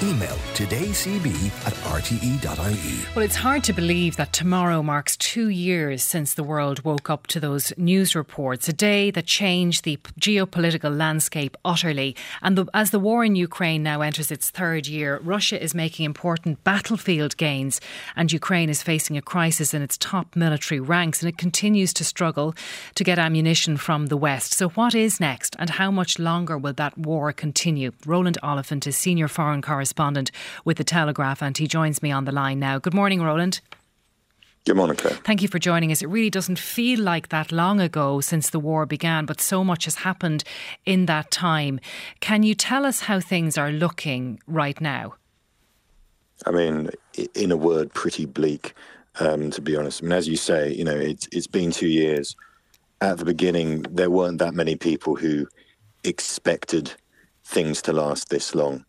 Email todaycb at rte.ie. Well, it's hard to believe that tomorrow marks two years since the world woke up to those news reports, a day that changed the geopolitical landscape utterly. And the, as the war in Ukraine now enters its third year, Russia is making important battlefield gains, and Ukraine is facing a crisis in its top military ranks, and it continues to struggle to get ammunition from the West. So, what is next, and how much longer will that war continue? Roland Oliphant is senior foreign correspondent correspondent with The Telegraph, and he joins me on the line now. Good morning, Roland. Good morning, Claire. Thank you for joining us. It really doesn't feel like that long ago since the war began, but so much has happened in that time. Can you tell us how things are looking right now? I mean, in a word, pretty bleak, um, to be honest. I mean, as you say, you know, it's it's been two years. At the beginning, there weren't that many people who expected things to last this long.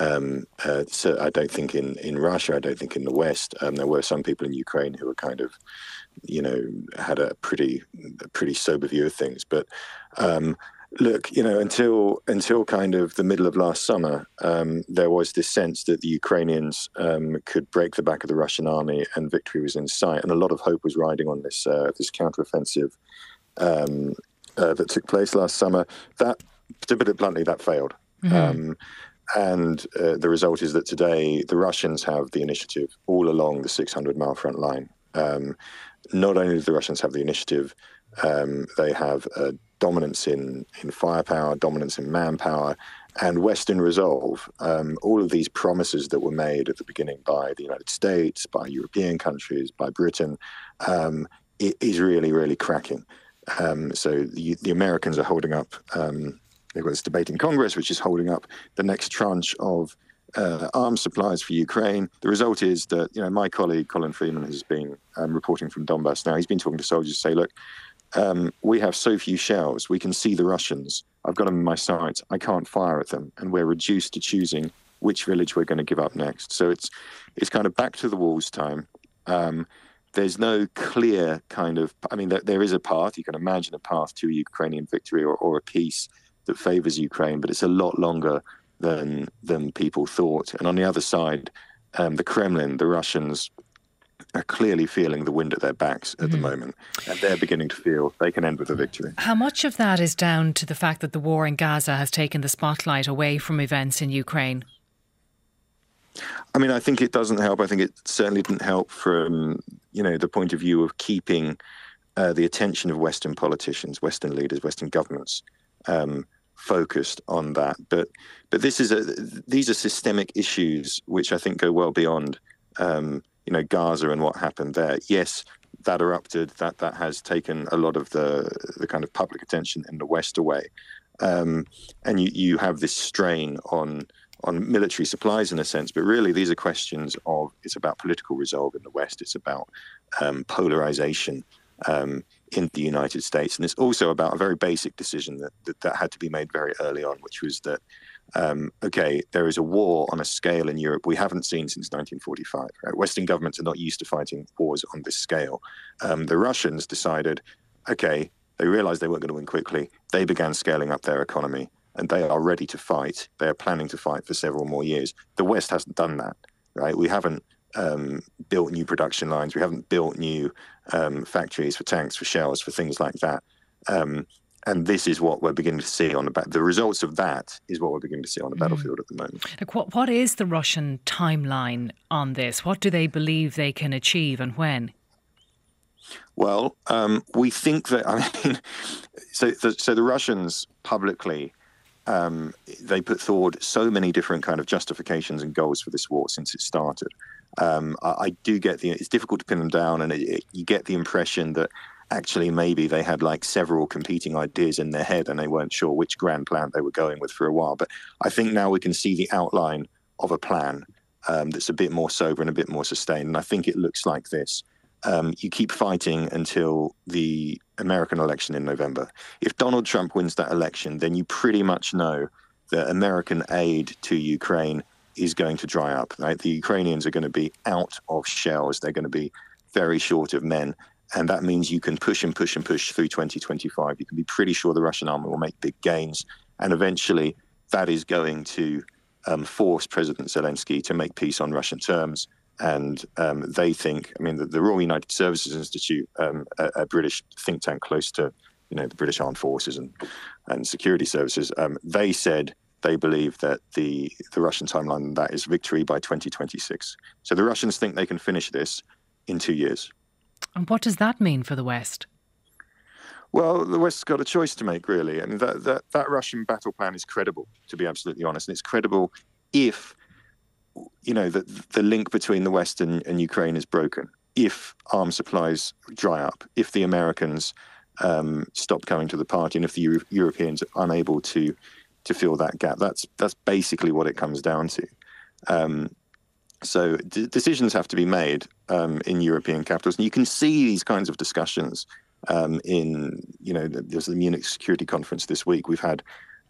Um, uh, so I don't think in, in Russia, I don't think in the West, um, there were some people in Ukraine who were kind of, you know, had a pretty a pretty sober view of things. But um, look, you know, until until kind of the middle of last summer, um, there was this sense that the Ukrainians um, could break the back of the Russian army and victory was in sight, and a lot of hope was riding on this uh, this counteroffensive um, uh, that took place last summer. That, to put it bluntly, that failed. Mm-hmm. And uh, the result is that today the Russians have the initiative all along the 600 mile front line. Um, not only do the Russians have the initiative, um, they have a dominance in, in firepower, dominance in manpower, and Western resolve. Um, all of these promises that were made at the beginning by the United States, by European countries, by Britain, um, it is really, really cracking. Um, so the, the, Americans are holding up um, there was debate in Congress, which is holding up the next tranche of uh, arms supplies for Ukraine. The result is that you know my colleague Colin Freeman has been um, reporting from Donbass. Now he's been talking to soldiers. Say, look, um, we have so few shells. We can see the Russians. I've got them in my sights. I can't fire at them, and we're reduced to choosing which village we're going to give up next. So it's it's kind of back to the walls time. Um, there's no clear kind of. I mean, there, there is a path. You can imagine a path to a Ukrainian victory or, or a peace that favors Ukraine, but it's a lot longer than than people thought. And on the other side, um, the Kremlin, the Russians, are clearly feeling the wind at their backs at mm. the mm-hmm. moment, and they're beginning to feel they can end with a victory. How much of that is down to the fact that the war in Gaza has taken the spotlight away from events in Ukraine? I mean, I think it doesn't help. I think it certainly didn't help from you know the point of view of keeping uh, the attention of Western politicians, Western leaders, Western governments um, focused on that. But but this is a these are systemic issues which I think go well beyond um, you know Gaza and what happened there. Yes, that erupted. That that has taken a lot of the the kind of public attention in the West away, um, and you you have this strain on on military supplies in a sense, but really these are questions of it's about political resolve in the West. It's about um, polarization um, in the United States. And it's also about a very basic decision that, that, that had to be made very early on, which was that, um, okay, there is a war on a scale in Europe we haven't seen since 1945. Right? Western governments are not used to fighting wars on this scale. Um, the Russians decided, okay, they realized they weren't going to win quickly. They began scaling up their economy and they are ready to fight. They are planning to fight for several more years. The West hasn't done that, right? We haven't um, built new production lines. We haven't built new um, factories for tanks, for shells, for things like that. Um, and this is what we're beginning to see on the. The results of that is what we're beginning to see on the mm. battlefield at the moment. Like what, what is the Russian timeline on this? What do they believe they can achieve and when? Well, um, we think that, I mean, so, the, so the Russians publicly um, they put forward so many different kind of justifications and goals for this war since it started um, I, I, do get the it's difficult to pin them down, and it, it, you get the impression that actually maybe they had like several competing ideas in their head, and they weren't sure which grand plan they were going with for a while. But I think now we can see the outline of a plan um, that's a bit more sober and a bit more sustained, and I think it looks like this. Um, you keep fighting until the American election in November. If Donald Trump wins that election, then you pretty much know that American aid to Ukraine is going to dry up. Right? The Ukrainians are going to be out of shells. They're going to be very short of men. And that means you can push and push and push through 2025. You can be pretty sure the Russian army will make big gains. And eventually, that is going to um, force President Zelensky to make peace on Russian terms. And um, they think, I mean, the, the, Royal United Services Institute, um, a, a, British think tank close to, you know, the British Armed Forces and and security services, um, they said they believe that the the Russian timeline that is victory by 2026. So the Russians think they can finish this in two years. And what does that mean for the West? Well, the West's got a choice to make, really. and that, that, that Russian battle plan is credible, to be absolutely honest. And it's credible if, you know, the, the link between the West and, and Ukraine is broken, if arms supplies dry up, if the Americans um, stop coming to the party, and if the Euro- Europeans are unable to to fill that gap. That's that's basically what it comes down to. Um, so d- decisions have to be made um, in European capitals, and you can see these kinds of discussions um, in you know there's the Munich Security Conference this week. We've had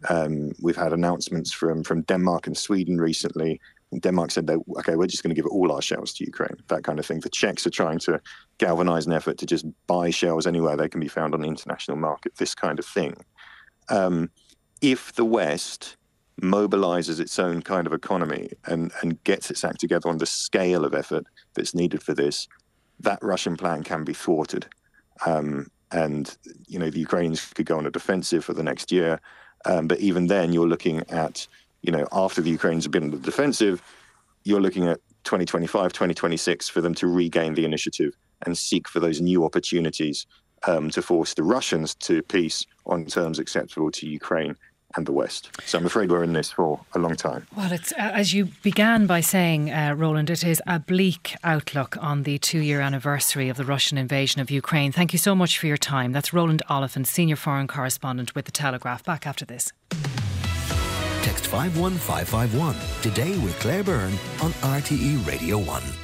um, we've had announcements from from Denmark and Sweden recently. Denmark said that okay, we're just going to give all our shells to Ukraine, that kind of thing. The Czechs are trying to galvanize an effort to just buy shells anywhere they can be found on the international market. This kind of thing. Um, if the West mobilizes its own kind of economy and, and gets its act together on the scale of effort that's needed for this, that Russian plan can be thwarted. Um, and, you know, the Ukrainians could go on a defensive for the next year. Um, but even then, you're looking at, you know, after the Ukrainians have been on the defensive, you're looking at 2025, 2026 for them to regain the initiative and seek for those new opportunities um, to force the Russians to peace on terms acceptable to Ukraine and the West. So I'm afraid we're in this for a long time. Well, it's uh, as you began by saying, uh, Roland, it is a bleak outlook on the two year anniversary of the Russian invasion of Ukraine. Thank you so much for your time. That's Roland Oliphant, Senior Foreign Correspondent with The Telegraph. Back after this. Text 51551 today with Claire Byrne on RTE Radio 1.